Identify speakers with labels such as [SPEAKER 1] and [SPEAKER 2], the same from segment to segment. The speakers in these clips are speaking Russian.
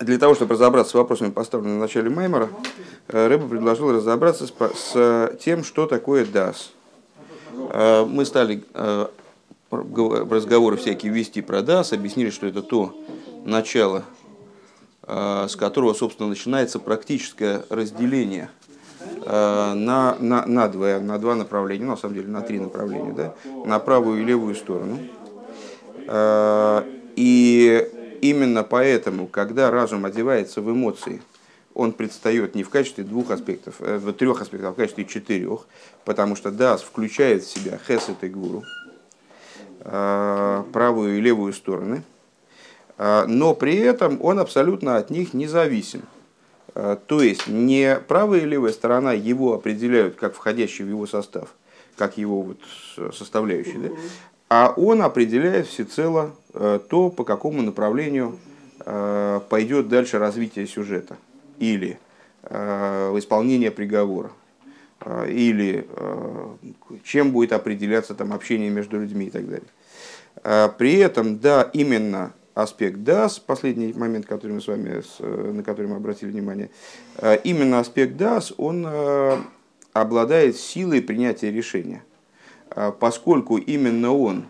[SPEAKER 1] Для того, чтобы разобраться с вопросами, поставленными в начале Маймера, э, Рэба предложил разобраться с, с тем, что такое дас. Э, мы стали э, разговоры всякие вести про дас, объяснили, что это то начало, с которого, собственно, начинается практическое разделение на, на, на, два, на два направления, ну, на самом деле на три направления, да? на правую и левую сторону. И именно поэтому, когда разум одевается в эмоции, он предстает не в качестве двух аспектов, э, в трех аспектов, а в качестве четырех, потому что дас включает в себя хесет и гуру, э, правую и левую стороны, э, но при этом он абсолютно от них независим. То есть не правая и левая сторона его определяют как входящий в его состав, как его вот составляющий, да? А он определяет всецело э, то, по какому направлению э, пойдет дальше развитие сюжета или э, исполнение приговора или чем будет определяться там общение между людьми и так далее. При этом, да, именно аспект DAS, последний момент, который мы с вами, на который мы обратили внимание, именно аспект DAS, он обладает силой принятия решения. А, поскольку именно он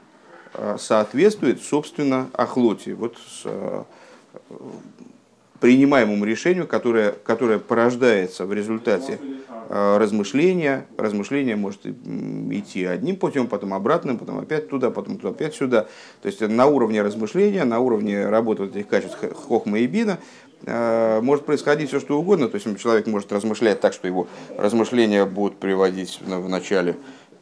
[SPEAKER 1] а, соответствует, собственно, Ахлоте, вот а, принимаемому решению, которое, которое порождается в результате размышления. Размышление может идти одним путем, потом обратным, потом опять туда, потом туда, опять сюда. То есть на уровне размышления, на уровне работы этих качеств хохма и бина может происходить все, что угодно. То есть человек может размышлять так, что его размышления будут приводить в начале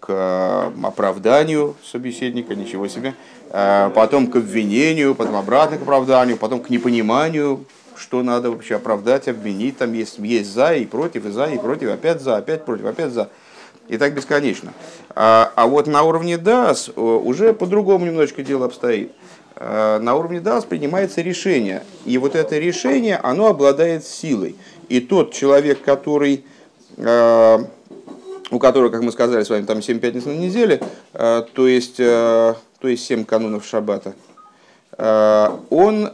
[SPEAKER 1] к э, оправданию собеседника, ничего себе, э, потом к обвинению, потом обратно к оправданию, потом к непониманию, что надо вообще оправдать, обвинить, там есть, есть за и против, и за и против, опять за, опять против, опять за. И так бесконечно. А, а вот на уровне DAS уже по-другому немножечко дело обстоит. На уровне DAS принимается решение. И вот это решение, оно обладает силой. И тот человек, который у которого, как мы сказали с вами, там 7 пятниц на неделе, э, то есть, э, то есть 7 канунов шаббата, э, он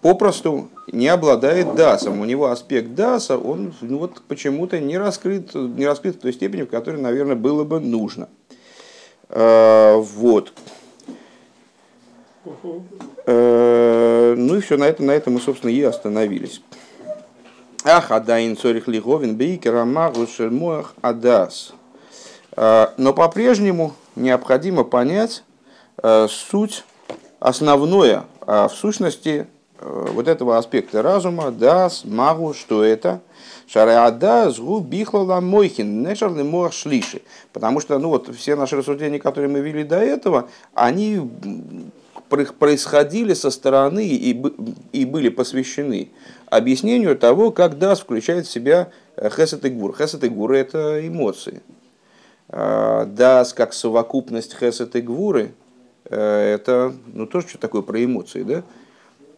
[SPEAKER 1] попросту не обладает дасом. У него аспект даса, он ну, вот почему-то не раскрыт, не раскрыт в той степени, в которой, наверное, было бы нужно. Вот. Ну и все, на этом, на этом мы, собственно, и остановились. Ах, адайн цорих лиговин бейкера магу шермуах адас. А, но по-прежнему необходимо понять а, суть, основное а, в сущности вот этого аспекта разума, дас, магу, что это, Шареада згу бихлала мойхин, нешарный моах шлиши. Потому что ну вот, все наши рассуждения, которые мы вели до этого, они происходили со стороны и, и были посвящены объяснению того, как дас включает в себя э, хесет и гур. Хесет и гур – это эмоции. А, дас как совокупность хесет и гвуры э, – это ну, тоже что такое про эмоции. Да?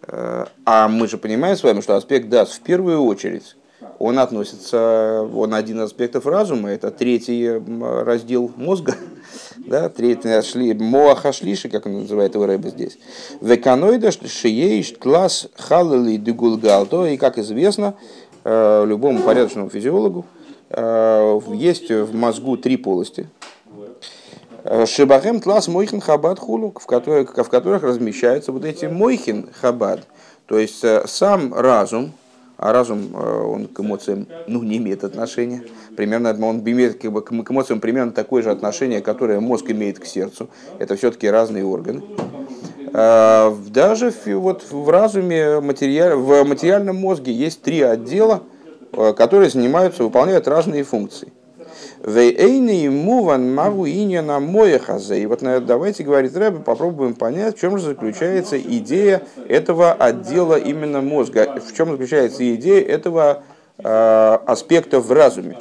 [SPEAKER 1] Э, а мы же понимаем с вами, что аспект дас в первую очередь он относится, он один из аспектов разума, это третий раздел мозга, да, третий шли, моаха шлиши, как он называет его рэбе здесь. Веканоида шиеиш класс халали дегулгалто, и как известно, э, любому порядочному физиологу, э, есть в мозгу три полости. Э, Шибахем тлас мойхин хабад хулук, в которых, в которых размещаются вот эти мойхин хабад. То есть сам разум, а разум, э, он к эмоциям ну, не имеет отношения. Примерно, он имеет как бы, к эмоциям примерно такое же отношение, которое мозг имеет к сердцу. Это все-таки разные органы. А, даже вот в разуме, материаль, в материальном мозге есть три отдела, э, которые занимаются, выполняют разные функции. Вейни муван магу на моя хазе. И вот давайте, говорит Рэбе, попробуем понять, в чем же заключается идея этого отдела именно мозга, в чем заключается идея этого э, аспекта в разуме.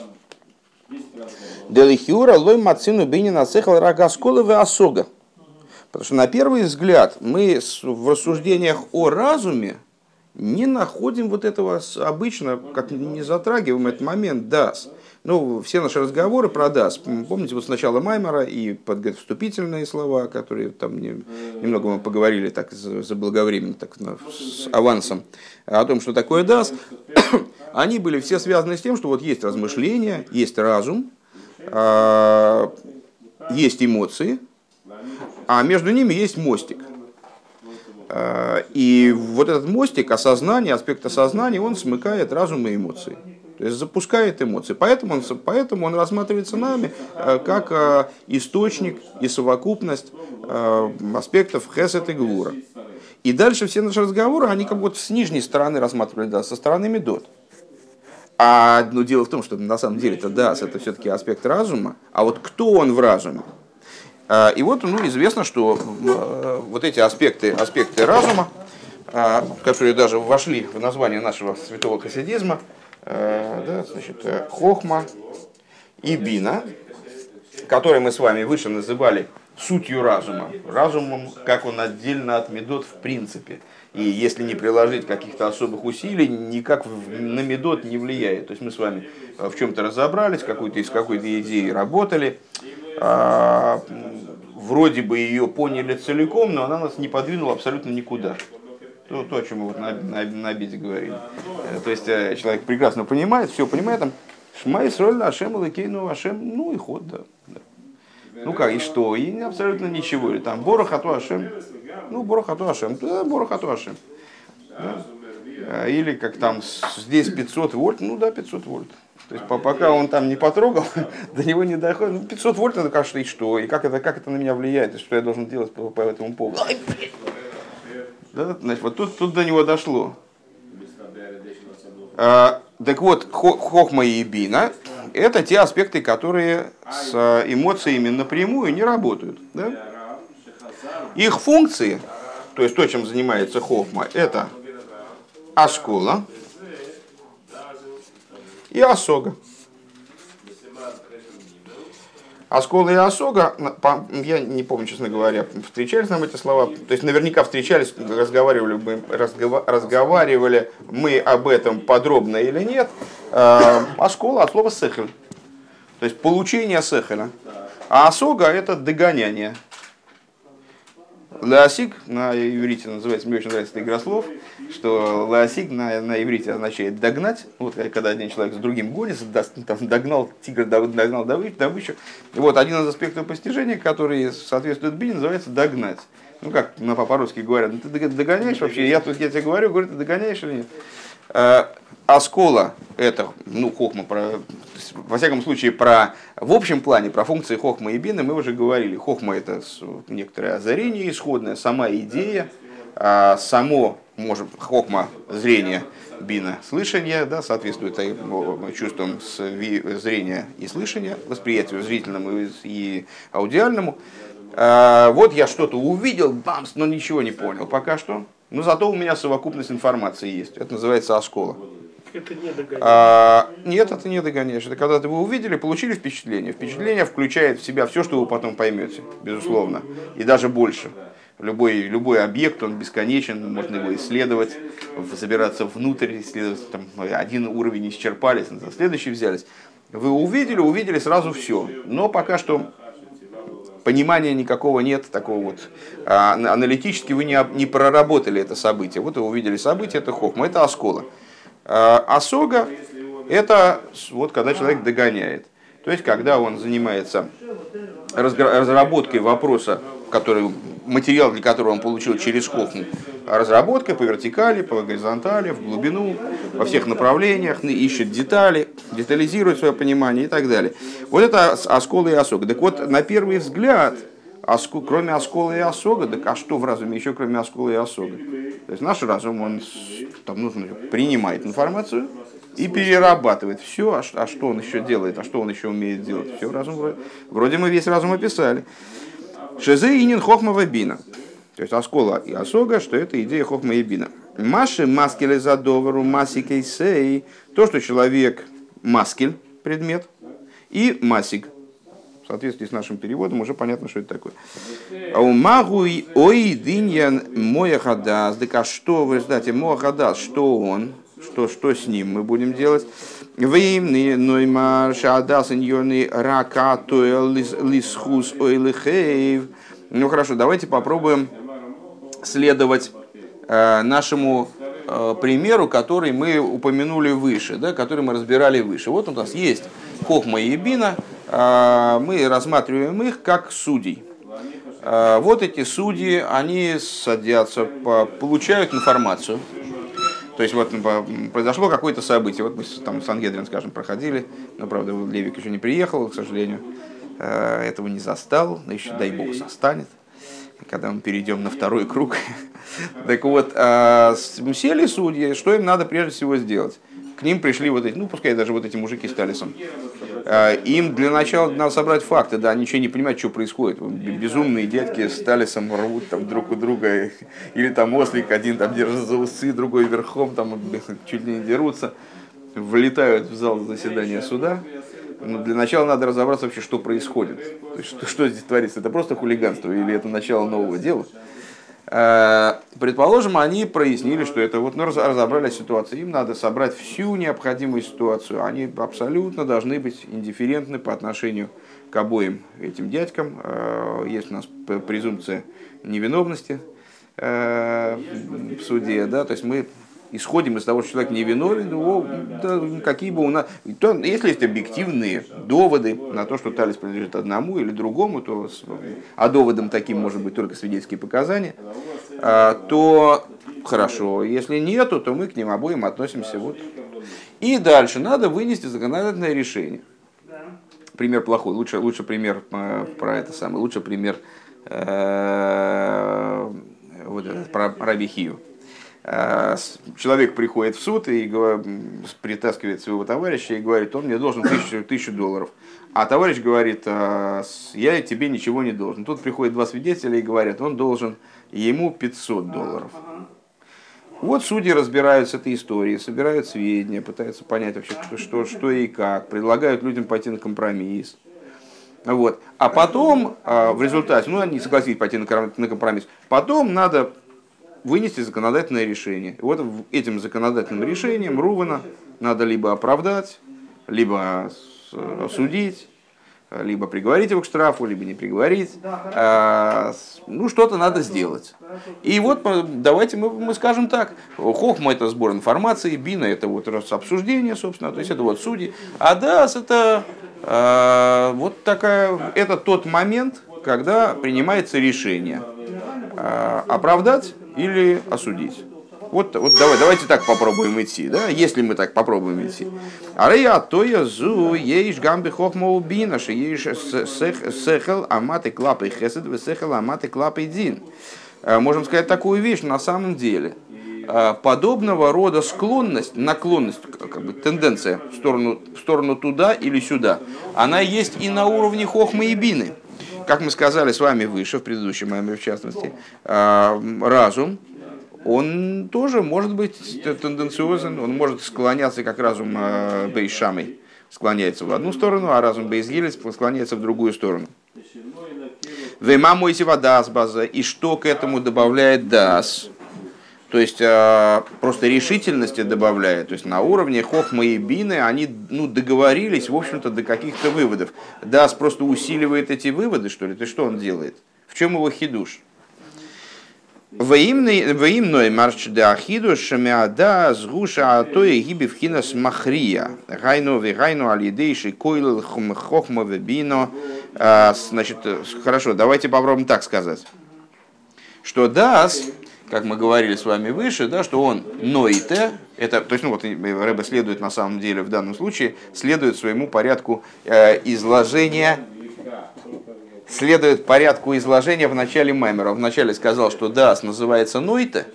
[SPEAKER 1] Делихиура лой мацину бинина цехал рагасколы осога. Потому что на первый взгляд мы в рассуждениях о разуме не находим вот этого обычно, как не затрагиваем этот момент, даст. Ну, все наши разговоры про ДАС, помните, вот сначала Маймера и под вступительные слова, которые там не, немного мы поговорили так заблаговременно, так с авансом, о том, что такое ДАС, они были все связаны с тем, что вот есть размышления, есть разум, а, есть эмоции, а между ними есть мостик. А, и вот этот мостик осознания, аспект осознания, он смыкает разум и эмоции. Запускает эмоции. Поэтому он, поэтому он рассматривается нами а, как а, источник и совокупность аспектов хесет и гвура. И дальше все наши разговоры, они как будто с нижней стороны рассматривали, да, со стороны медот. А ну, дело в том, что на самом деле это дас, это все-таки аспект разума. А вот кто он в разуме? И вот ну, известно, что э, вот эти аспекты, аспекты разума, которые даже вошли в название нашего святого хасидизма, э, да, значит, э, хохма и бина, которые мы с вами выше называли сутью разума. Разумом, как он отдельно от медот в принципе. И если не приложить каких-то особых усилий, никак на медот не влияет. То есть мы с вами в чем-то разобрались, какой-то из какой-то идеи работали, а, вроде бы ее поняли целиком, но она нас не подвинула абсолютно никуда. То, то о чем мы вот на, на, на обеде говорили. Э, то есть э, человек прекрасно понимает, все понимает, там, Шмай Сроль Ашем Лакейну Ашем, ну и ход, да. да. Ну как, и что? И абсолютно ничего. Или там Борохату Ашем, ну Борохату Ашем, да, Борохату Ашем. Да. Э, или как там здесь 500 вольт, ну да, 500 вольт. То есть пока он там не потрогал, до него не доходит. Ну, 500 вольт это кажется, и что? И как это, как это на меня влияет? И что я должен делать по, по этому поводу? Да, значит, вот тут, тут до него дошло. А, так вот, хохма и бина – это те аспекты, которые с эмоциями напрямую не работают. Да? Их функции, то есть то, чем занимается хохма, это ашкола, и осога. Аскола и осога, я не помню, честно говоря, встречались нам эти слова, то есть наверняка встречались, разговаривали, мы, разговаривали мы об этом подробно или нет. Аскола от слова сехель, то есть получение сехеля. А осога это догоняние. Леосик на иврите называется, мне очень нравится эта игра слов, что леосик на, на иврите означает догнать. Вот когда один человек с другим гонится, там, догнал тигр, догнал добычу. Вот один из аспектов постижения, который соответствует бине, называется догнать. Ну как на по-русски говорят, ну, ты догоняешь вообще? Я тут я тебе говорю, говорю, ты догоняешь или нет? Э, Аскола это, ну, хохма, про, во всяком случае, про, в общем плане, про функции хохма и бины мы уже говорили. Хохма это некоторое озарение исходное, сама идея, а само, может, хохма зрение, бина слышание, да, соответствует чувствам зрения и слышания, восприятию зрительному и аудиальному. А, вот я что-то увидел, бамс, но ничего не понял пока что. Но зато у меня совокупность информации есть. Это называется оскола.
[SPEAKER 2] Это не догоняешь. А,
[SPEAKER 1] нет, это не догоняешь. Это когда вы увидели, получили впечатление. Впечатление включает в себя все, что вы потом поймете, безусловно. И даже больше. Любой, любой объект, он бесконечен, можно его исследовать, забираться внутрь, исследовать. Там, один уровень исчерпались, на следующий взялись. Вы увидели, увидели сразу все. Но пока что понимания никакого нет, такого вот. А, аналитически вы не, не проработали это событие. Вот вы увидели событие, это хохма, это оскола. А, осога – это вот когда человек догоняет. То есть, когда он занимается разработкой вопроса, который, материал для которого он получил через хохму, разработкой по вертикали, по горизонтали, в глубину, во всех направлениях, ищет детали, детализирует свое понимание и так далее. Вот это осколы и осога. Так вот, на первый взгляд, оску, кроме оскола и осога, так а что в разуме еще кроме оскола и осога? То есть наш разум, он там нужно принимает информацию и перерабатывает все, а, а что он еще делает, а что он еще умеет делать. Все разум, вроде мы весь разум описали. Шезе инин хохма бина. То есть оскола и осога, что это идея хохма и бина. Маши маскеле задовару масикей сей. То, что человек маскель, предмет, и масик, соответствии с нашим переводом уже понятно, что это такое. А у магу ой диньян моя хадас, да что в результате моя хадас, что он, что, что с ним мы будем делать? Веймный ноймар шадас иньоны рака лисхус ойлихейв. Ну хорошо, давайте попробуем следовать э, нашему э, примеру, который мы упомянули выше, да, который мы разбирали выше. Вот у нас есть Хохма и Бина, э, мы рассматриваем их как судей. Э, вот эти судьи, они садятся, получают информацию. То есть вот произошло какое-то событие. Вот мы там Сангедрин, скажем, проходили, но правда Левик еще не приехал, к сожалению. Э, этого не застал, но еще дай бог застанет, когда мы перейдем на второй круг. Так вот, э, сели судьи, что им надо прежде всего сделать? К ним пришли вот эти, ну пускай даже вот эти мужики с Талисом. Э, им для начала надо собрать факты, да, ничего не понимают, что происходит. Безумные дядьки с Талисом рвут там друг у друга, или там ослик один там держит за усы, другой верхом, там чуть ли не дерутся, влетают в зал заседания суда. Но ну, для начала надо разобраться вообще, что происходит. Есть, что, что здесь творится. Это просто хулиганство или это начало нового дела. Э, предположим, они прояснили, что это вот ну, разобрали ситуацию. Им надо собрать всю необходимую ситуацию. Они абсолютно должны быть индифферентны по отношению к обоим этим дядькам. Э, есть у нас презумпция невиновности э, в суде, да, то есть мы исходим из того, что человек невиновен, его, да, какие бы у нас... То, если есть объективные доводы на то, что Талис принадлежит одному или другому, то, а доводом таким может быть только свидетельские показания, а, то хорошо. Если нету, то мы к ним обоим относимся вот. И дальше надо вынести законодательное решение. Пример плохой. Лучше, лучше пример э, про это самое. Лучше пример э, вот этот, про Рабихию. Э, человек приходит в суд и притаскивает своего товарища и говорит, он мне должен тысячу, тысячу долларов. А товарищ говорит, «А, я тебе ничего не должен. Тут приходят два свидетеля и говорят, он должен ему 500 долларов. Вот судьи разбираются этой историей, собирают сведения, пытаются понять вообще, что, что, что и как, предлагают людям пойти на компромисс. Вот. А потом, а, в результате, ну, они согласились пойти на компромисс, потом надо вынести законодательное решение. Вот этим законодательным решением Рувана надо либо оправдать, либо осудить, либо приговорить его к штрафу, либо не приговорить. А, ну, что-то надо сделать. И вот давайте мы, мы скажем так. Хохма это сбор информации, Бина это вот обсуждение, собственно, то есть это вот судьи. А Дас это а, вот такая, это тот момент, когда принимается решение а, оправдать или осудить. Вот, вот давай, давайте так попробуем идти, да, если мы так попробуем идти. Арея то я зу ешь гамби хохма убина, что ешь сехел аматы клапы хесед, сехел аматы клапы дин. Э, можем сказать такую вещь, на самом деле, э, подобного рода склонность, наклонность, как бы тенденция в сторону, в сторону туда или сюда, она есть и на уровне хохмы и бины. Как мы сказали с вами выше, в предыдущем маме в частности, э, разум, он тоже может быть тенденциозен, он может склоняться как разум э, Бейшамой, склоняется в одну сторону, а разум Бейзгилец склоняется в другую сторону. Вейма мойси дас база. И что к этому добавляет дас? То есть э, просто решительности добавляет. То есть на уровне хохма и бины они ну, договорились, в общем-то, до каких-то выводов. Дас просто усиливает эти выводы, что ли? То есть что он делает? В чем его хидуш? Ваимной марч де ахиду шамиада сгуша атоя гиби вхинас махрия. Гайну вегайну алидейши койл хохма вебино. А, значит, хорошо, давайте попробуем так сказать. Что дас, как мы говорили с вами выше, да, что он ноите, это, то есть, ну вот Рэбе следует на самом деле в данном случае, следует своему порядку э, изложения следует порядку изложения в начале Маймера. Вначале сказал, что Дас называется Нойта,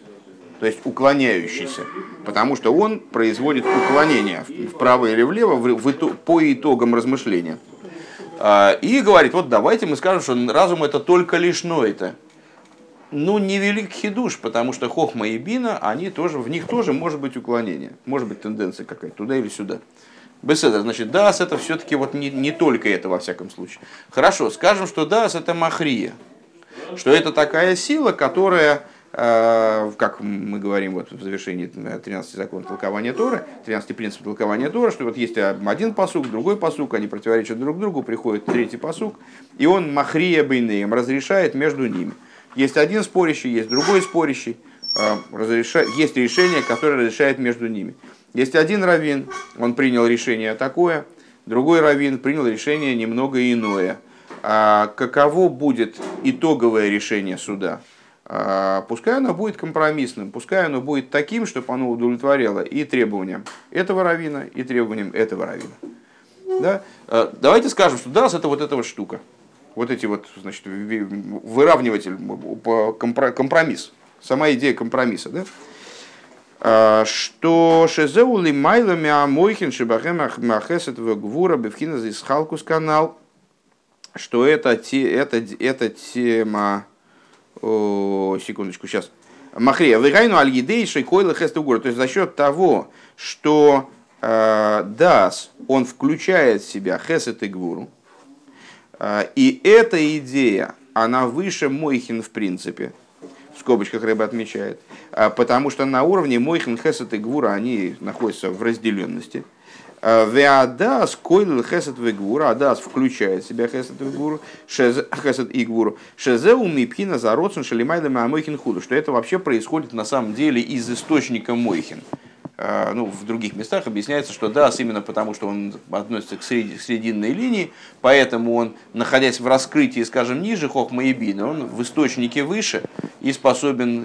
[SPEAKER 1] то есть уклоняющийся, потому что он производит уклонение вправо или влево в, в, по итогам размышления. А, и говорит, вот давайте мы скажем, что разум это только лишь Нойта. Ну, не велик хидуш, потому что Хохма и Бина, они тоже, в них тоже может быть уклонение, может быть тенденция какая-то туда или сюда. Беседа, значит, дас это все-таки вот не, не только это во всяком случае. Хорошо, скажем, что дас это махрия, что это такая сила, которая, э, как мы говорим вот в завершении 13 законов толкования Торы, 13 принципов толкования Торы, что вот есть один посук, другой посук, они противоречат друг другу, приходит третий посук, и он махрия бейнеем разрешает между ними. Есть один спорящий, есть другой спорящий, э, разрешает, есть решение, которое разрешает между ними. Есть один раввин, он принял решение такое, другой раввин принял решение немного иное. А каково будет итоговое решение суда? А, пускай оно будет компромиссным, пускай оно будет таким, чтобы оно удовлетворяло и требованиям этого равина, и требованиям этого равина. Да? А, давайте скажем, что ДАС это вот эта вот штука. Вот эти вот, значит, выравниватель, компромисс. Сама идея компромисса. Да? А, что шезеули майлами амойхин шибахем махесет гвура бевхина за исхалкус канал, что это, те, это, эта тема, о, секундочку, сейчас, Махрия, вегайну аль едей шейкойла хеста гура, то есть за счет того, что э, дас, он включает в себя хесет и гвуру, и эта идея, она выше Мойхин в принципе, в скобочках рыба отмечает, а, потому что на уровне Мойхин, Хесет и Гвура они находятся в разделенности. А, Веадас, койл хесет вегвура, адас включает в себя хесет вегвуру, хесет и гвуру. Шезеу мипхина за родсен шалимайда мойхин худу, что это вообще происходит на самом деле из источника мойхин. А, ну, в других местах объясняется, что да, именно потому, что он относится к срединной линии, поэтому он, находясь в раскрытии, скажем, ниже Хохма и Бина, он в источнике выше и способен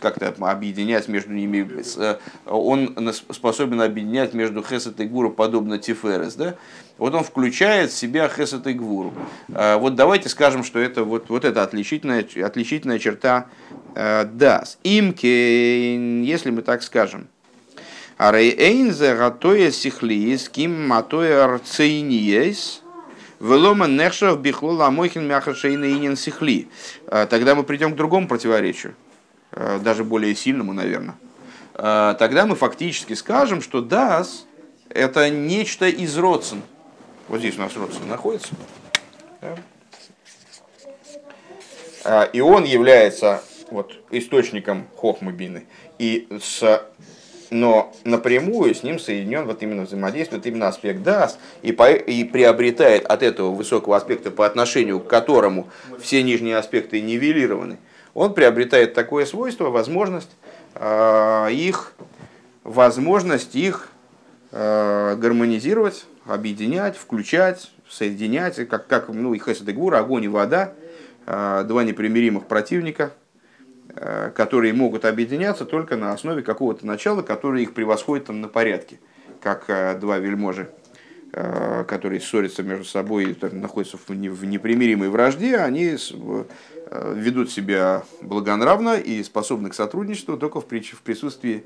[SPEAKER 1] как-то объединять между ними, э, он способен объединять между Хесет и Гуру подобно Тиферес, да? Вот он включает в себя Хесет и Гвуру. А, вот давайте скажем, что это вот, вот это отличительная, отличительная черта э, Дас. Имке, если мы так скажем, а рейнзе гатоя сихлиис ким матоя арцейниес велома нехшав бихлола мойхин мяхашейна инин сихли. А, тогда мы придем к другому противоречию, а, даже более сильному, наверное. А, тогда мы фактически скажем, что дас это нечто из родсен. Вот здесь у нас родсен находится. И он является вот, источником хохмы И с но напрямую с ним соединен вот именно взаимодействует именно аспект дас и, по, и приобретает от этого высокого аспекта, по отношению к которому все нижние аспекты нивелированы, он приобретает такое свойство, возможность э, их, возможность их э, гармонизировать, объединять, включать, соединять, как, как ну, и Хесед и Гура, огонь и вода, э, два непримиримых противника – которые могут объединяться только на основе какого-то начала, которое их превосходит там, на порядке, как э, два вельможи, э, которые ссорятся между собой и находятся в непримиримой вражде, они ведут себя благонравно и способны к сотрудничеству только в присутствии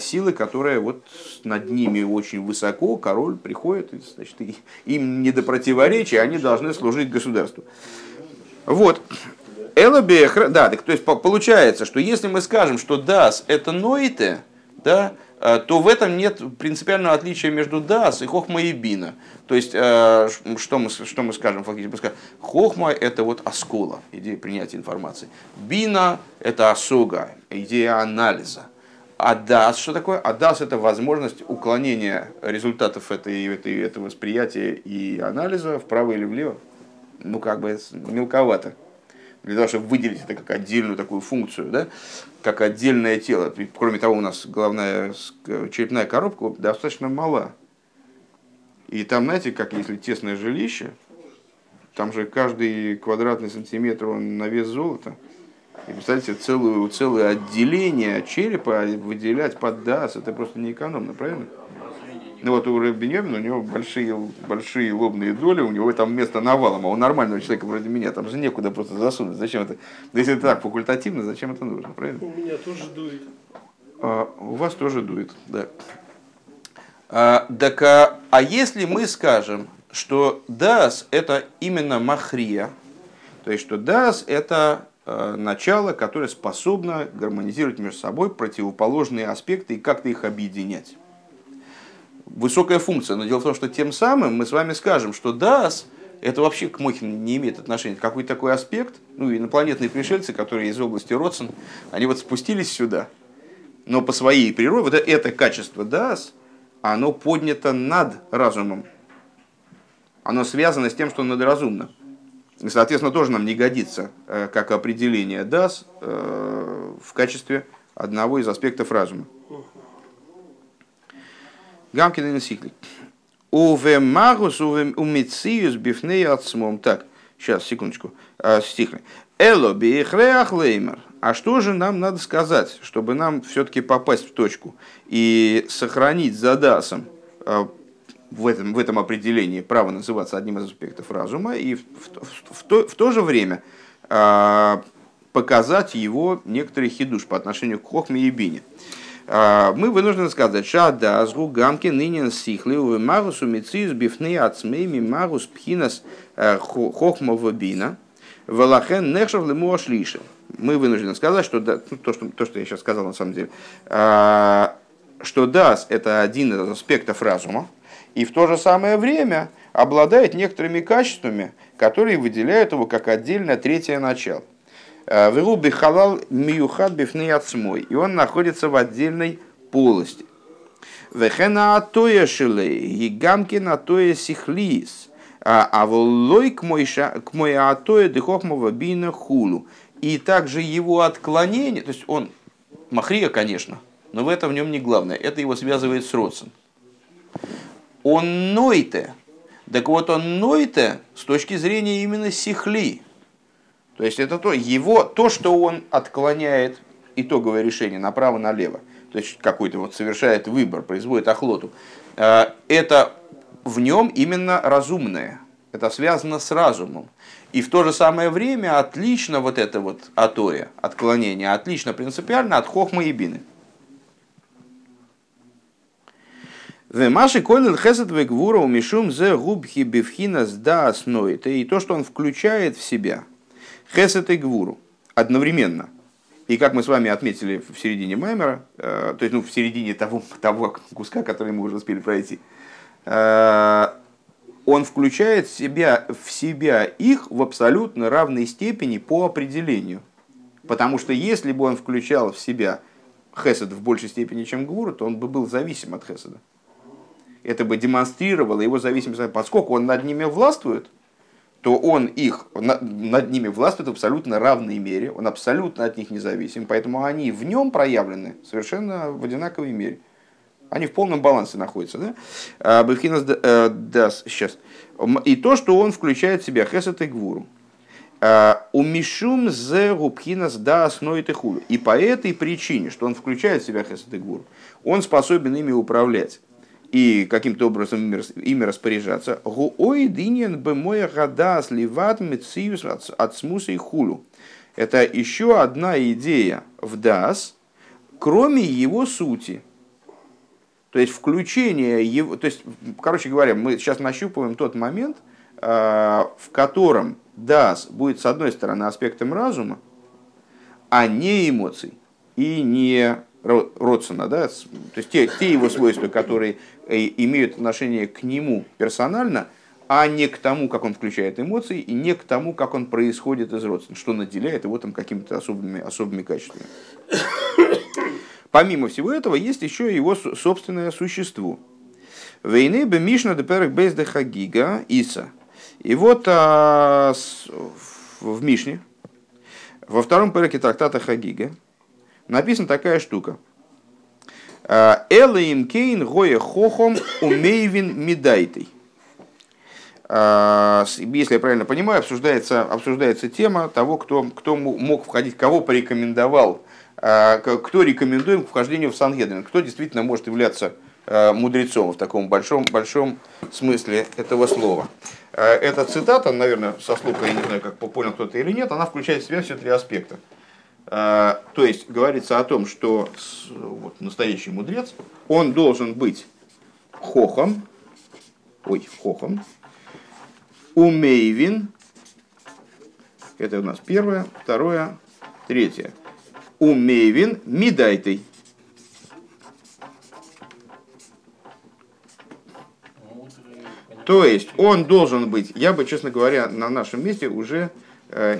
[SPEAKER 1] силы, которая вот над ними очень высоко, король приходит, значит, им не до противоречия, они должны служить государству. Вот. Элабехра, да, так, то есть получается, что если мы скажем, что дас это ноите, да, э, то в этом нет принципиального отличия между дас и хохма и бина. То есть, э, что мы, что мы скажем фактически? Мы скажем, хохма это вот оскола, идея принятия информации. Бина это осога, идея анализа. А дас, что такое? А дас это возможность уклонения результатов этой, этой, этого восприятия и анализа вправо или влево. Ну, как бы мелковато для того, чтобы выделить это как отдельную такую функцию, да, как отдельное тело. Кроме того, у нас головная черепная коробка достаточно мала. И там, знаете, как если тесное жилище, там же каждый квадратный сантиметр он на вес золота. И представьте, целую, целое отделение черепа выделять под дас, это просто неэкономно, правильно? Ну вот у Рабиньямина у него большие, большие лобные доли, у него там место навалом, а у нормального человека вроде меня там же некуда просто засунуть. Зачем это? Да если это так факультативно, зачем это нужно, правильно?
[SPEAKER 2] У меня тоже дует.
[SPEAKER 1] А, у вас тоже дует, да. А, так, а, а если мы скажем, что дас это именно махрия, то есть что дас это а, начало, которое способно гармонизировать между собой противоположные аспекты и как-то их объединять высокая функция. Но дело в том, что тем самым мы с вами скажем, что DAS это вообще к Мохину не имеет отношения. Какой-то такой аспект, ну, инопланетные пришельцы, которые из области Родсон, они вот спустились сюда, но по своей природе, вот это качество дас, оно поднято над разумом. Оно связано с тем, что надразумно. И, соответственно, тоже нам не годится э, как определение дас э, в качестве одного из аспектов разума. Гамкин и Сихли. Уве магус, уве умициус бифней отсмом. Так, сейчас, секундочку, э, стихли. Эло биехреах леймер. А что же нам надо сказать, чтобы нам все-таки попасть в точку и сохранить за дасом э, в этом, в этом определении право называться одним из аспектов разума и в, в, в, то, в то же время э, показать его некоторый хидуш по отношению к Хохме и Бине. Э, мы вынуждены сказать, что да, сгу гамки нынен сихли у магусу мициус бифны ацмейми магус пхинас Хохмова Бина, валахен нехшав лему ошлише. Мы вынуждены сказать, что да, ну, то, что, то, что я сейчас сказал на самом деле, э, что дас это один из аспектов разума, и в то же самое время обладает некоторыми качествами, которые выделяют его как отдельное третье начало. Э, Вируби халал миюхад бифны отсмой. И он находится в отдельной полости. Вехена атоя шилей, гигамки на тоя сихлис. А волой к мой атоя дыхохмова бина хулу. И также его отклонение, то есть он махрия, конечно, но в этом в нем не главное. Это его связывает с родством он нойте. Так вот, он нойте с точки зрения именно сихли. То есть это то, его, то, что он отклоняет итоговое решение направо-налево. То есть какой-то вот совершает выбор, производит охлоту. Э, это в нем именно разумное. Это связано с разумом. И в то же самое время отлично вот это вот атоя, отклонение, отлично принципиально от хохмы и бины. Маши колил хесед вегвура умишум зе губхи бифхина да основит. И то, что он включает в себя хесед и гвуру одновременно. И как мы с вами отметили в середине Маймера, э, то есть ну, в середине того, того куска, который мы уже успели пройти, э, он включает себя, в себя их в абсолютно равной степени по определению. Потому что если бы он включал в себя хесед в большей степени, чем гвуру, то он бы был зависим от хеседа это бы демонстрировало его зависимость. Поскольку он над ними властвует, то он их над ними властвует в абсолютно равной мере, он абсолютно от них независим, поэтому они в нем проявлены совершенно в одинаковой мере. Они в полном балансе находятся. Да? А, Бевхинас э, дас, сейчас. И то, что он включает в себя хесет и гвуру. А, Умишум зе губхинас да основит и хулю. И по этой причине, что он включает в себя хесет и гвуру, он способен ими управлять и каким-то образом ими распоряжаться. Гуой динен бы моя гада сливат мециус от смуса и хулу. Это еще одна идея в дас, кроме его сути. То есть включение его, то есть, короче говоря, мы сейчас нащупываем тот момент, а, в котором дас будет с одной стороны аспектом разума, а не эмоций и не Родсона, да, то есть те, те его свойства, которые э, имеют отношение к нему персонально, а не к тому, как он включает эмоции, и не к тому, как он происходит из родственника, что наделяет его там какими-то особыми, особыми качествами. Помимо всего этого, есть еще его собственное существо. Войны бы Мишна де Перек Бейс де Хагига Иса. И вот а, с, в Мишне, во втором переке трактата Хагига, написана такая штука. «Э, Элаим кейн гоя хохом умейвин медайтей. Э, если я правильно понимаю, обсуждается, обсуждается тема того, кто, кто мог входить, кого порекомендовал, э, кто рекомендуем к вхождению в Сангедрин, кто действительно может являться мудрецом в таком большом, большом смысле этого слова. Эта цитата, наверное, со слуха, я не знаю, как понял кто-то или нет, она включает в себя все три аспекта. А, то есть говорится о том, что вот, настоящий мудрец, он должен быть хохом, ой, хохом, умейвин, это у нас первое, второе, третье, умейвин мидайтой. То есть он должен быть, я бы, честно говоря, на нашем месте уже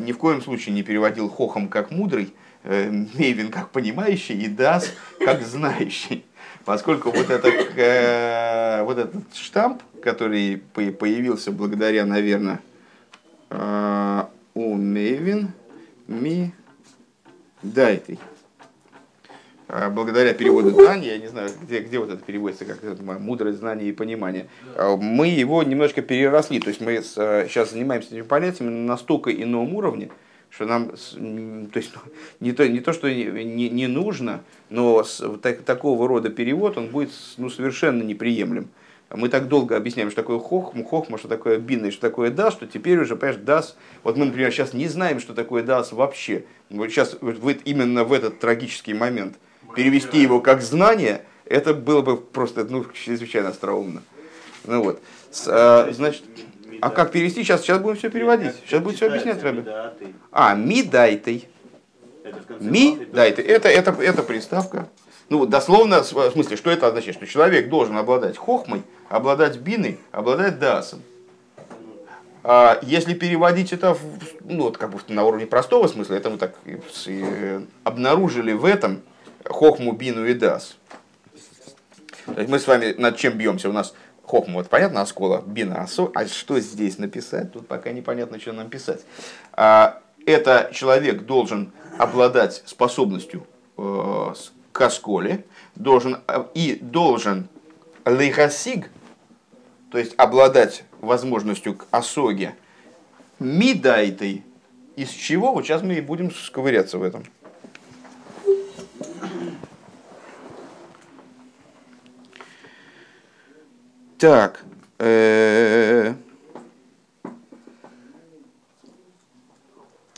[SPEAKER 1] ни в коем случае не переводил хохом как мудрый, э, Мейвин как понимающий и Дас как знающий. Поскольку вот, это, э, вот этот штамп, который появился благодаря, наверное, э, у Мейвин, ми дайтый. А, благодаря переводу знаний, я не знаю, где, где вот это переводится, как это, мудрость, знание и понимание, а, мы его немножко переросли. То есть мы сейчас занимаемся этими понятиями на настолько ином уровне, что нам, то есть не то, не то что не, не нужно, но так, такого рода перевод, он будет ну, совершенно неприемлем. Мы так долго объясняем, что такое хохм, хохма, что такое бин и что такое дас, что теперь уже, понимаешь, дас, вот мы, например, сейчас не знаем, что такое дас вообще. Вот сейчас, вот именно в этот трагический момент – перевести его как знание, это было бы просто ну, чрезвычайно остроумно. Ну вот. С, а, значит, а как перевести? Сейчас, сейчас будем все переводить. Сейчас будет все объяснять, Рэбе. А, ми дайтей. Ми дайтей. Это, это, это приставка. Ну, дословно, в смысле, что это означает? Что человек должен обладать хохмой, обладать биной, обладать дасом. А если переводить это в, ну, вот как бы на уровне простого смысла, это мы так и обнаружили в этом хохму, бину и дас. Мы с вами над чем бьемся? У нас хохму, вот понятно, оскола, бина, асо. А что здесь написать? Тут пока непонятно, что нам писать. А, это человек должен обладать способностью э, к осколе, должен, э, и должен лейхасиг, то есть обладать возможностью к осоге, мидайтой, из чего, вот сейчас мы и будем сковыряться в этом. Так. Э,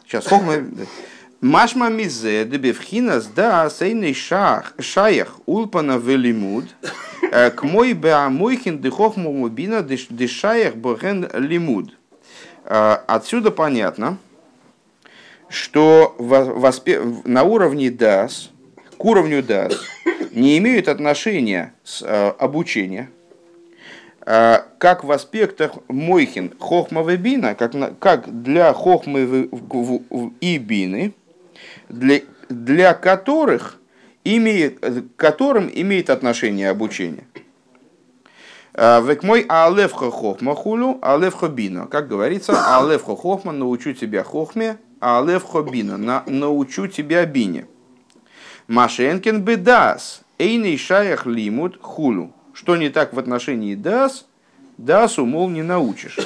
[SPEAKER 1] сейчас, хохма... Машма мизе дебевхинас да сейный шах шаях улпана велимуд э, к мой беамойхин дыхохму мубина дышаях боген лимуд. Э, отсюда понятно, что на уровне дас, к уровню дас не имеют отношения с обучением, а, как в аспектах Мойхин Хохма Бина, как, как для Хохмы и Бины, для, для которых имеет, к которым имеет отношение обучение. А, век мой алевха хохма хулю, алевха бина. Как говорится, алевха хохма, научу тебя хохме, а алевха бина, на, научу тебя бине. Машенкин бедас, эйный шаях лимут хулю. Что не так в отношении дас, дасу, мол, не научишь.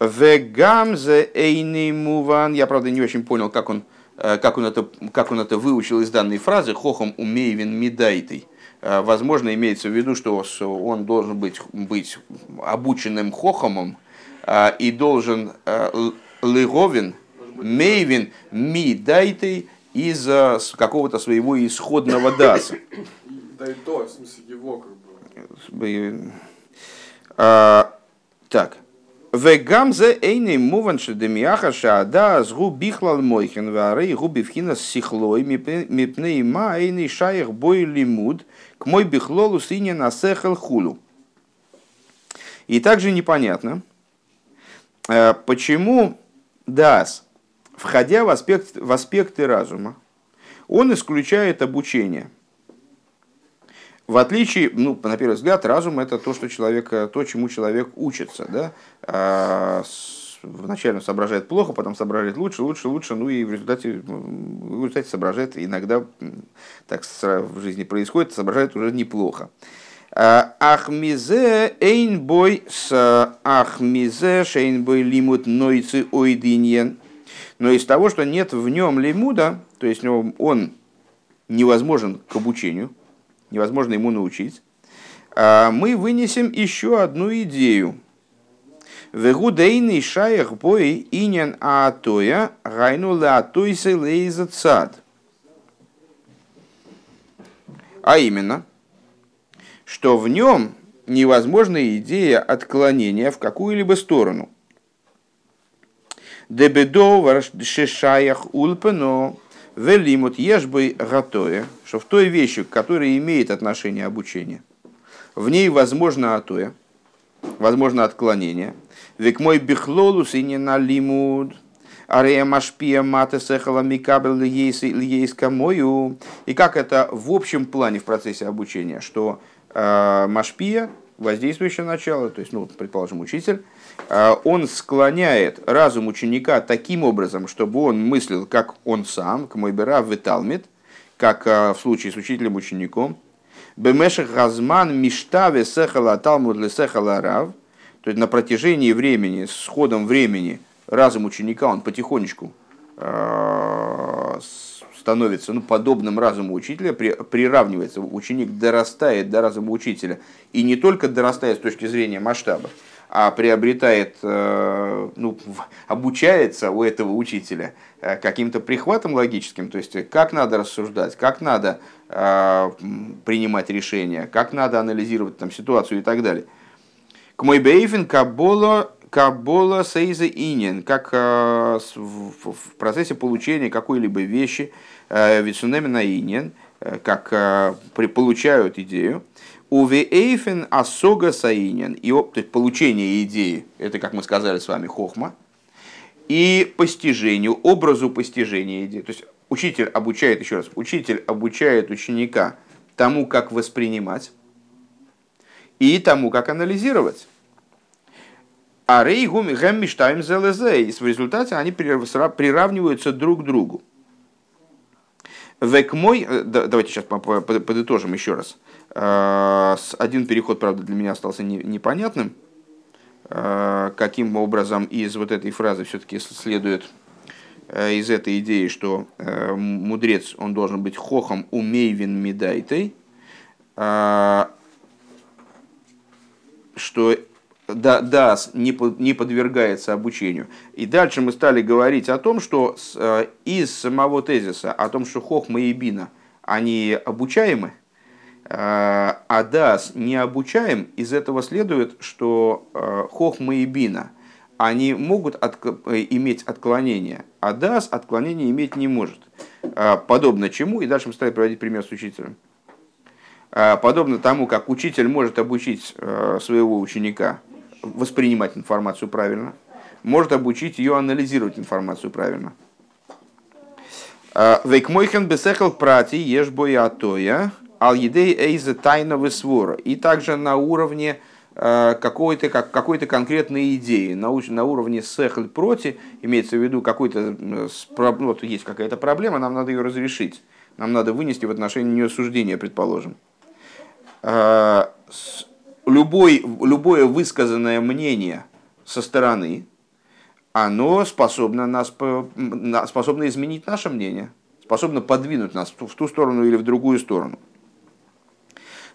[SPEAKER 1] Вегамзе эйный муван. Я, правда, не очень понял, как он, э, как он, это, как он это выучил из данной фразы. Хохом умейвин медайтый. Э, возможно, имеется в виду, что он должен быть, быть обученным хохомом э, и должен лыговин, мейвин, мидайтый из какого-то своего исходного даса.
[SPEAKER 2] Да и то, в смысле его как
[SPEAKER 1] бы. А, так. Вегамзе эйный муван шедемиаха шаада сгу бихлал мойхен варей губи вхина сихлой мипней ма эйный шаях бой лимуд к мой бихлолу сине насехал хулу. И также непонятно, э, почему Дас, входя в, аспект, в аспекты разума, он исключает обучение. В отличие, ну, на первый взгляд, разум это то, что человек, то, чему человек учится. Да? А, вначале он соображает плохо, потом соображает лучше, лучше, лучше, ну и в результате, в результате соображает иногда, так в жизни происходит, соображает уже неплохо. А, Ахмизе эйнбой с ахмизе шейнбой лимут нойцы ойдиньен. Но из того, что нет в нем лимуда, то есть он невозможен к обучению, невозможно ему научить, а мы вынесем еще одну идею. Вегудейный шаях бой инен аатоя гайну лаатойсы лейза цад. А именно, что в нем невозможна идея отклонения в какую-либо сторону. Дебедо шешаях ульпено велимут ешбой гатоя, что в той вещи, которая имеет отношение обучения, В ней возможно атоя, возможно отклонение. Век мой бихлолус и не налимуд. Арея машпия мата сехала микабел льейска мою. И как это в общем плане в процессе обучения, что э, машпия, воздействующее начало, то есть, ну, предположим, учитель, он склоняет разум ученика таким образом, чтобы он мыслил, как он сам, к мой бера виталмит, как э, в случае с учителем-учеником, Бемешах Газман Миштаве Сехала Талмуд Лесехала Рав, то есть на протяжении времени, с ходом времени, разум ученика, он потихонечку э, становится ну, подобным разуму учителя, при, приравнивается, ученик дорастает до разума учителя. И не только дорастает с точки зрения масштаба, а приобретает, э, ну, обучается у этого учителя э, каким-то прихватом логическим, то есть как надо рассуждать, как надо э, принимать решения, как надо анализировать там, ситуацию и так далее. К мой бейфин кабола кабола сейза инин, как в процессе получения какой-либо вещи, вицунеми на инин, как получают идею, Увеэйфен асога саинен. И то есть получение идеи, это, как мы сказали с вами, хохма. И постижению, образу постижения идеи. То есть учитель обучает, еще раз, учитель обучает ученика тому, как воспринимать и тому, как анализировать. А рей гаммиштайм зелезе. И в результате они приравниваются друг к другу. Век мой, э, давайте сейчас подытожим еще раз. Э, один переход, правда, для меня остался непонятным. Э, каким образом из вот этой фразы все-таки следует из этой идеи, что мудрец, он должен быть хохом умейвин медайтой, что да, дас не, не подвергается обучению. И дальше мы стали говорить о том, что с, э, из самого тезиса, о том, что хохма и бина, они обучаемы, э, а дас не обучаем, из этого следует, что э, хохма и бина, они могут от, иметь отклонение, а дас отклонение иметь не может. Подобно чему, и дальше мы стали приводить пример с учителем. Подобно тому, как учитель может обучить своего ученика воспринимать информацию правильно, может обучить ее анализировать информацию правильно. А, Вейкмойхен бесехал прати ешь боятоя ал едей эйза тайного свора. И также на уровне а, какой-то как, какой-то конкретной идеи, на, на уровне сехль проти, имеется в виду какой-то, ну, вот есть какая-то проблема, нам надо ее разрешить, нам надо вынести в отношении нее суждение, предположим любой, любое высказанное мнение со стороны, оно способно, нас, способно изменить наше мнение, способно подвинуть нас в ту сторону или в другую сторону.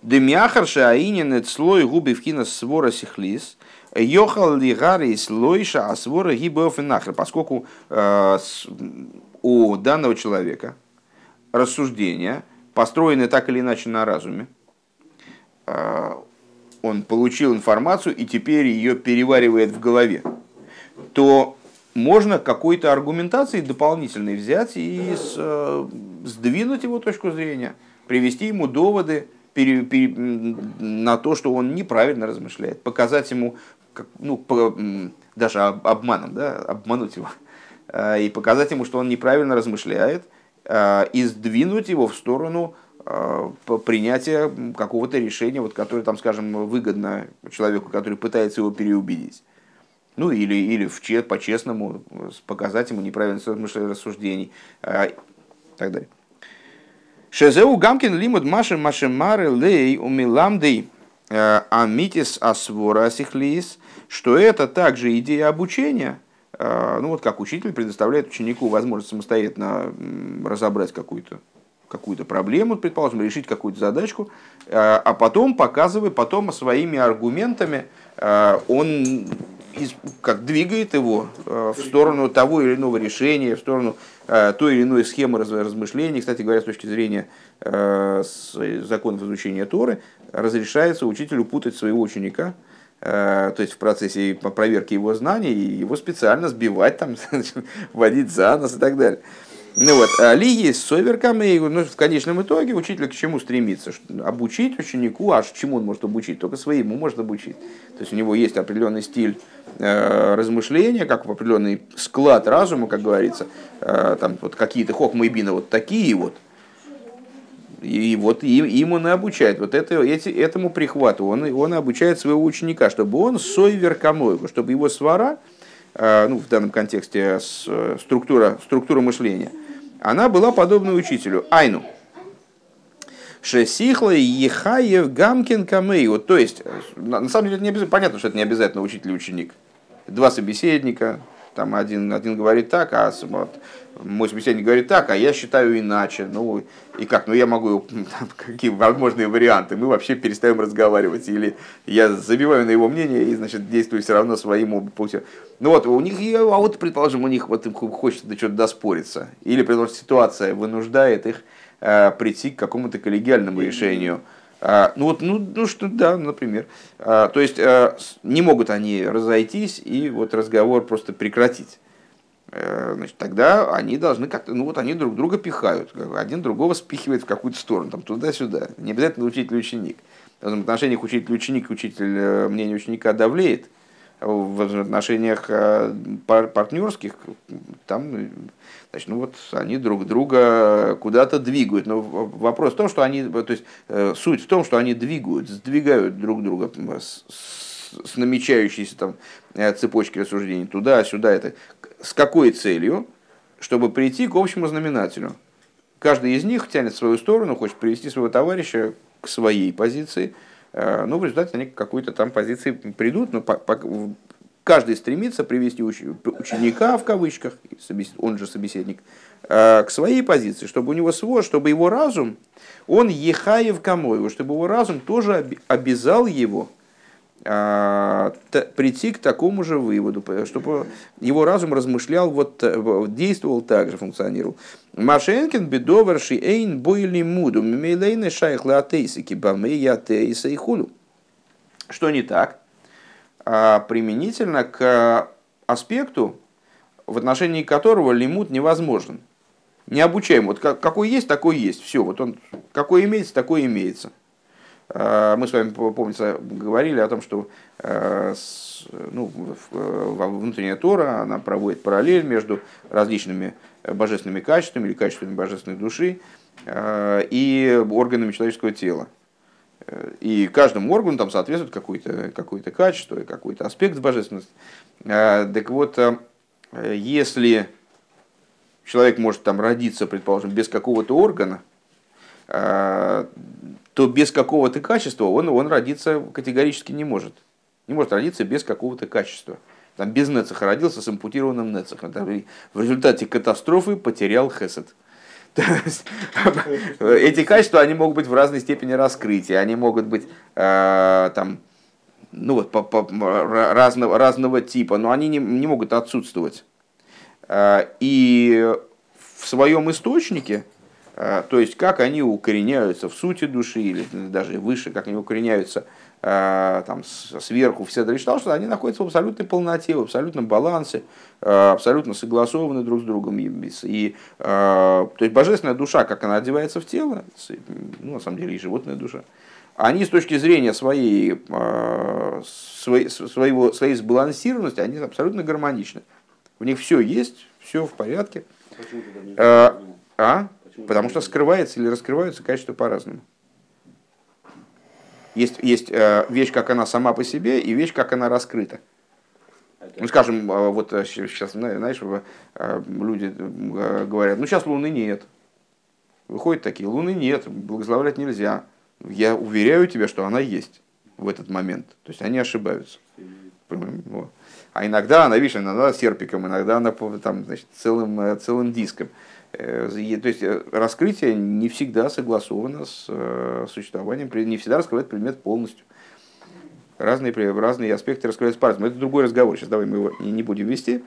[SPEAKER 1] Демяхарша аинин слой губи в кино свора сихлис, йохал ли гарри слойша а свора гибов нахер, поскольку э, у данного человека рассуждения построены так или иначе на разуме, э, он получил информацию и теперь ее переваривает в голове, то можно какой-то аргументации дополнительной взять и э, сдвинуть его точку зрения, привести ему доводы на то, что он неправильно размышляет, показать ему, ну, даже обманом, да, обмануть его, э, и показать ему, что он неправильно размышляет, э, и сдвинуть его в сторону принятия какого-то решения, вот, которое, там, скажем, выгодно человеку, который пытается его переубедить. Ну или, или в чет, по-честному показать ему неправильное рассуждений э, и так далее. Шезеу Гамкин лимуд маши машемары лей умиламдей э, амитис асвора асихлис, что это также идея обучения, ну вот как учитель предоставляет ученику возможность самостоятельно разобрать какую-то какую-то проблему, предположим, решить какую-то задачку, э, а потом показывает, потом своими аргументами э, он как двигает его э, в сторону того или иного решения, в сторону той или иной схемы размышлений. Кстати говоря, с точки зрения законов изучения Торы, разрешается учителю путать своего ученика, то есть в процессе проверки его знаний, его специально сбивать, там, водить за нос и так далее. Ну вот, а Лиги с соверками, ну, в конечном итоге учитель к чему стремится? Обучить ученику, а чему он может обучить? Только своему может обучить. То есть у него есть определенный стиль э, размышления, как определенный склад разума, как говорится. Э, там вот какие-то хохмы и бина вот такие вот. И вот им, им он и обучает. Вот это, эти, этому прихвату он, он обучает своего ученика, чтобы он сойвер камойку, чтобы его свара, э, ну, в данном контексте структура, структура мышления – она была подобна учителю. Айну. Шесихла Ехаев Гамкин Камейу. То есть, на самом деле, это не обязательно, понятно, что это не обязательно учитель ученик. Два собеседника, там один, один говорит так, а вот, мой собеседник говорит так, а я считаю иначе. Ну и как? Ну я могу, там, какие возможные варианты? Мы вообще перестаем разговаривать. Или я забиваю на его мнение и, значит, действую все равно своим путем. Ну вот, у них, а вот, предположим, у них вот им хочется что-то доспориться. Или, предположим, ситуация вынуждает их э, прийти к какому-то коллегиальному решению. А, ну вот, ну, ну что, да, например. А, то есть а, не могут они разойтись и вот разговор просто прекратить. Э, значит, тогда они должны как-то, ну вот они друг друга пихают, один другого спихивает в какую-то сторону, там туда-сюда. Не обязательно учитель и ученик. В отношениях учитель ученик, учитель э, мнение ученика давлеет, в отношениях э, партнерских, там, значит, ну вот они друг друга куда-то двигают. Но вопрос в том, что они, то есть суть в том, что они двигают, сдвигают друг друга с, с намечающейся там цепочки рассуждений туда-сюда. Это с какой целью? Чтобы прийти к общему знаменателю. Каждый из них тянет свою сторону, хочет привести своего товарища к своей позиции. Э, ну, в результате они к какой-то там позиции придут, но по, по, каждый стремится привести ученика, в кавычках, он же собеседник, э, к своей позиции, чтобы у него свой, чтобы его разум, он ехаев камоеву, чтобы его разум тоже обязал его прийти к такому же выводу, чтобы его разум размышлял, вот, э, действовал так же, функционировал. Машенкин бедоварши эйн бойли муду мейлейны шайхлы атейсики бамея тейса и худу. Что не так? А, применительно к аспекту, в отношении которого лимут невозможен. Необучаем. Вот какой есть, такой есть. Все, вот он какой имеется, такой имеется. А, мы с вами, помнится, говорили о том, что э, ну, внутренняя Тора она проводит параллель между различными божественными качествами или качествами божественной души э, и органами человеческого тела. И каждому органу там соответствует какое-то какое качество, какой-то аспект божественности. Э, так вот, если человек может там родиться, предположим, без какого-то органа, то без какого-то качества он, он родиться категорически не может. Не может родиться без какого-то качества. Там без нецеха родился с ампутированным нецехом. В результате катастрофы потерял хесед. Эти качества, они могут быть в разной степени раскрытия. Они могут быть э, там, ну вот, по, по, разного, разного типа, но они не, не могут отсутствовать. Э, и в своем источнике, то есть, как они укореняются в сути души, или даже выше, как они укореняются а, там, сверху, все считал, что они находятся в абсолютной полноте, в абсолютном балансе, а, абсолютно согласованы друг с другом. И, то есть, божественная душа, как она одевается в тело, ну, на самом деле и животная душа, они с точки зрения своей, своей, своего, своей сбалансированности, они абсолютно гармоничны. У них все есть, все в порядке. А? Потому что скрывается или раскрываются качества по-разному. Есть, есть э, вещь, как она сама по себе, и вещь, как она раскрыта. Ну, скажем, э, вот сейчас, э, знаешь, люди говорят, ну, сейчас Луны нет. Выходят такие, Луны нет, благословлять нельзя. Я уверяю тебя, что она есть в этот момент. То есть они ошибаются. А иногда она, видишь, иногда серпиком, иногда она там, значит, целым, целым диском. Э, то есть э, раскрытие не всегда согласовано с э, существованием, не всегда раскрывает предмет полностью. Разные, разные аспекты раскрываются по-разному. Это другой разговор, сейчас давай мы его не будем вести.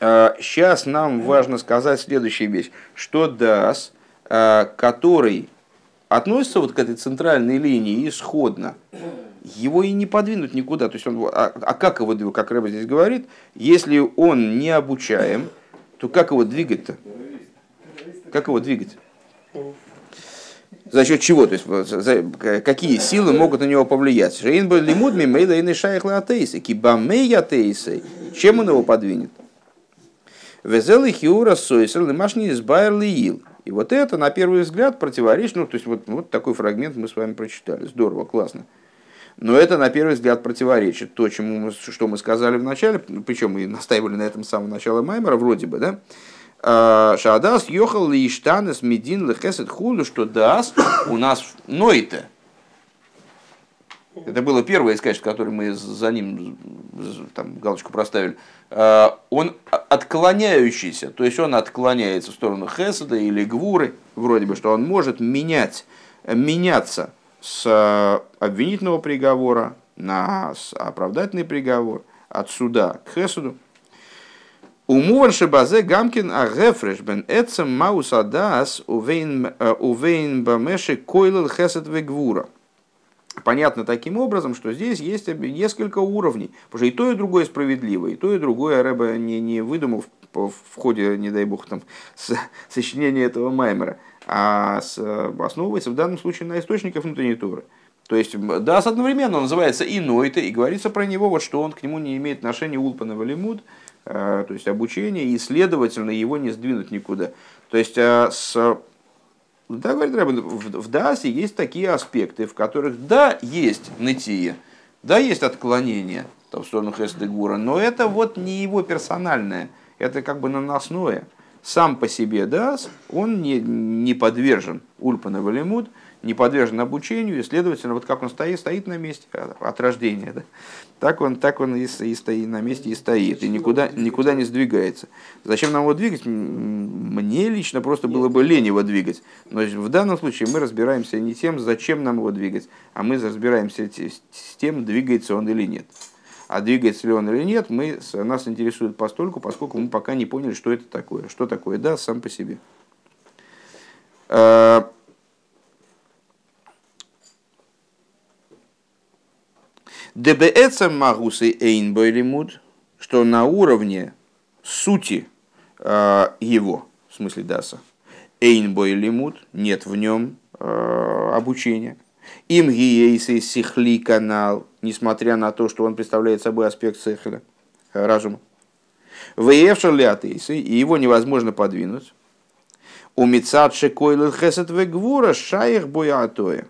[SPEAKER 1] Сейчас нам важно сказать следующую вещь, что ДАС, который относится вот к этой центральной линии исходно, его и не подвинуть никуда. То есть он, а, а как его, как Рэба здесь говорит, если он не обучаем, то как его двигать-то? Как его двигать? За счет чего? То есть, какие силы могут на него повлиять? Шейнбо лимуд мимейла и шайхла атейсы. Кибамей атейсы. Чем он его подвинет? Везелы хиура сойсер лимашни избайр лиил. И вот это, на первый взгляд, противоречит. Ну, то есть, вот, вот такой фрагмент мы с вами прочитали. Здорово, классно. Но это, на первый взгляд, противоречит то, чему мы, что мы сказали в начале, причем мы настаивали на этом с самого начала Маймера, вроде бы, да? А, Шадас ехал ли иштанес медин лехесет худу, что дас у нас нойте. Это было первое искательство, которое мы за ним там, галочку проставили. А, он отклоняющийся, то есть он отклоняется в сторону Хеседа или Гвуры, вроде бы, что он может менять, меняться с э, обвинительного приговора на оправдательный приговор, от суда к хесуду. Умуван шибазе гамкин а гефреш бен эцем маусадас увейн э, бамеши койлил хесед вегвура. Понятно таким образом, что здесь есть несколько уровней, потому что и то, и другое справедливо, и то, и другое Рэба не, не выдумал в, в ходе, не дай бог, там, сочинения этого Маймера а основывается в данном случае на источниках внутренней Торы. То есть Дас одновременно называется и Нойта, и говорится про него, вот, что он к нему не имеет отношения Улпана Валимуд, то есть обучение, и, следовательно, его не сдвинуть никуда. То есть а, с да, говорит Рэббин, в Дасе есть такие аспекты, в которых, да, есть нытие, да, есть отклонение там, в сторону Хесдегура, но это вот не его персональное, это как бы наносное сам по себе дас, он не, не подвержен ульпана валимуд, не подвержен обучению, и, следовательно, вот как он стоит, стоит на месте от рождения, да? так он, так он и, и стоит на месте и стоит, и никуда, никуда не сдвигается. Зачем нам его двигать? Мне лично просто было бы лень его двигать. Но в данном случае мы разбираемся не тем, зачем нам его двигать, а мы разбираемся с тем, двигается он или нет. А двигается ли он или нет, мы, нас интересует постольку, поскольку мы пока не поняли, что это такое. Что такое да сам по себе. А, ДБЭЦ магусы эйнбойлимуд, что на уровне сути а, его, в смысле даса, эйнбойлимуд, нет в нем а, обучения. Им гиейсы сихли канал, несмотря на то, что он представляет собой аспект сехля, э, разума. Веевшер ли атеисы, и его невозможно подвинуть. У Мицадши койлил хесет вегвура шаих боятоя.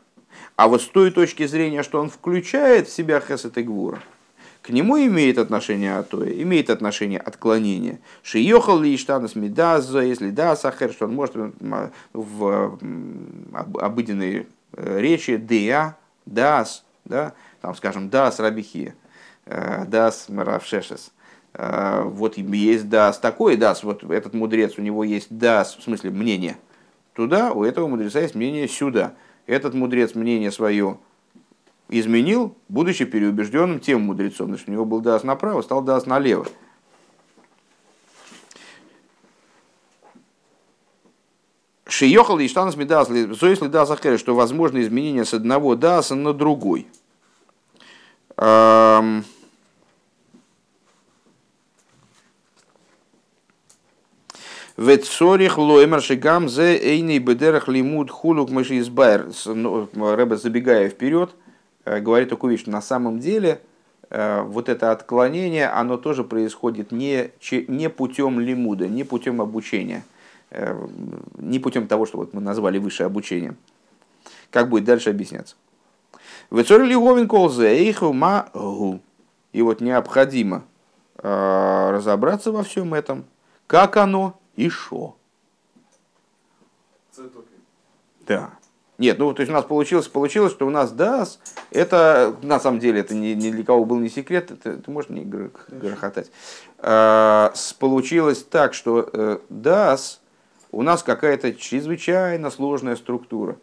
[SPEAKER 1] А вот с той точки зрения, что он включает в себя хесет и гвура, к нему имеет отношение атоя, имеет отношение отклонение. Шиехал ли иштанас медаза, если да, сахер, что он может в обыденной речи дея, дас, да, там, скажем, дас рабихи, э, дас маравшешес, э, вот есть дас такой дас, вот этот мудрец, у него есть дас, в смысле мнение, туда, у этого мудреца есть мнение сюда. Этот мудрец мнение свое изменил, будучи переубежденным тем мудрецом, что у него был дас направо, стал дас налево. Шиехал и штанс медас, если дас что возможно изменение с одного даса на другой – Ветсорих лоймер шигам зе эйный бедерах лимуд хулук мыши избайр. Ну, Рэбе, забегая вперед, э, говорит такую вещь. На самом деле, э, вот это отклонение, оно тоже происходит не, не путем лимуда, не путем обучения, не путем того, что вот мы назвали высшее обучение. Как будет дальше объясняться. Вецорили говин колзе эйху ма гу. И вот необходимо э, разобраться во всем этом, как оно и шо. Да. Нет, ну то есть у нас получилось, получилось, что у нас DAS, это на самом деле это ни, ни для кого был не секрет, это, это можно не грохотать. А, получилось так, что э, DAS у нас какая-то чрезвычайно сложная структура.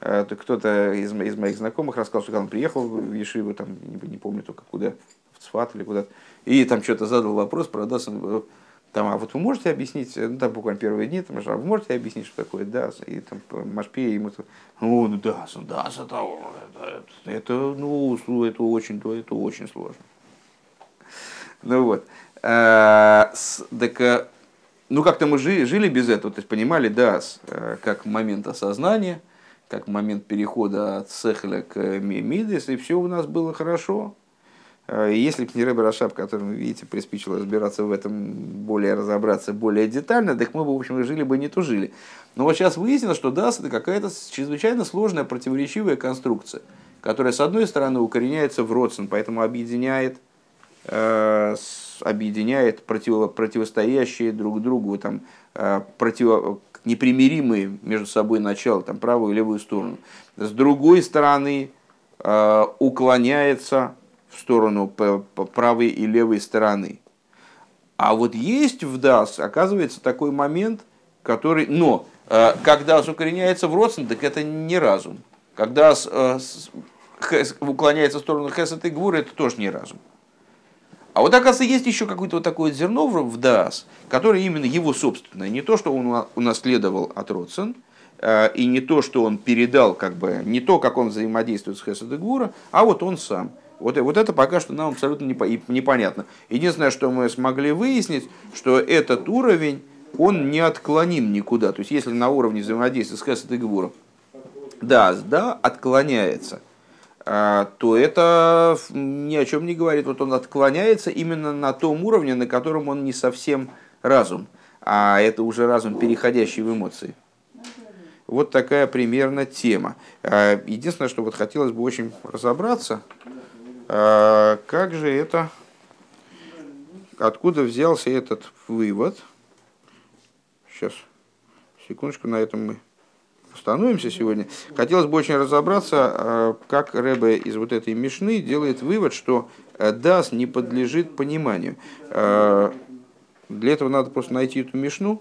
[SPEAKER 1] Э, кто-то из, из моих знакомых рассказал, что он приехал в Ешиву, там, не, не помню только куда, в Цфат или куда-то, и там что-то задал вопрос про ДАС, там, а вот вы можете объяснить, ну там буквально первые дни, там, а вы можете объяснить, что такое ДАС? И там Машпе ему, ну, ну ДАС, ну ДАС, это, это, это, ну, это очень, это очень сложно. Ну вот. А, так, ну, как-то мы жили, жили без этого, то есть понимали дас э, как момент осознания, как момент перехода от сехля к мидес, и все у нас было хорошо. Э, если бы не Рэбер Рашаб, которому, видите, приспичило разбираться в этом, более разобраться более детально, так мы бы, в общем, жили бы не тужили. Но вот сейчас выяснилось, что DAS это какая-то чрезвычайно сложная противоречивая конструкция, которая, с одной стороны, укореняется в Родсон, поэтому объединяет, э, объединяет противо, противостоящие друг другу, там, э, противо, непримиримые между собой начала, там, правую и левую сторону. С другой стороны, э, уклоняется в сторону правой и левой стороны. А вот есть в DAS, оказывается, такой момент, который... Но, э, когда укореняется в родствен, так это не разум. Когда уклоняется в сторону Хесет и Гвура, это тоже не разум. А вот, оказывается, есть еще какое-то вот такое зерно в Даас, которое именно его собственное. Не то, что он унаследовал от Родсен, э, и не то, что он передал, как бы, не то, как он взаимодействует с Хесед и Гвура, а вот он сам. Вот, вот это пока что нам абсолютно непонятно. Единственное, что мы смогли выяснить, что этот уровень, он не отклоним никуда. То есть, если на уровне взаимодействия с Хесед и Гвуром, да, да, отклоняется, то это ни о чем не говорит. Вот он отклоняется именно на том уровне, на котором он не совсем разум, а это уже разум, переходящий в эмоции. Вот такая примерно тема. А, единственное, что вот хотелось бы очень разобраться, а, как же это, откуда взялся этот вывод? Сейчас, секундочку, на этом мы остановимся сегодня. Хотелось бы очень разобраться, а, как Рэбе из вот этой мишны делает вывод, что э, дас не подлежит пониманию. А, для этого надо просто найти эту мишну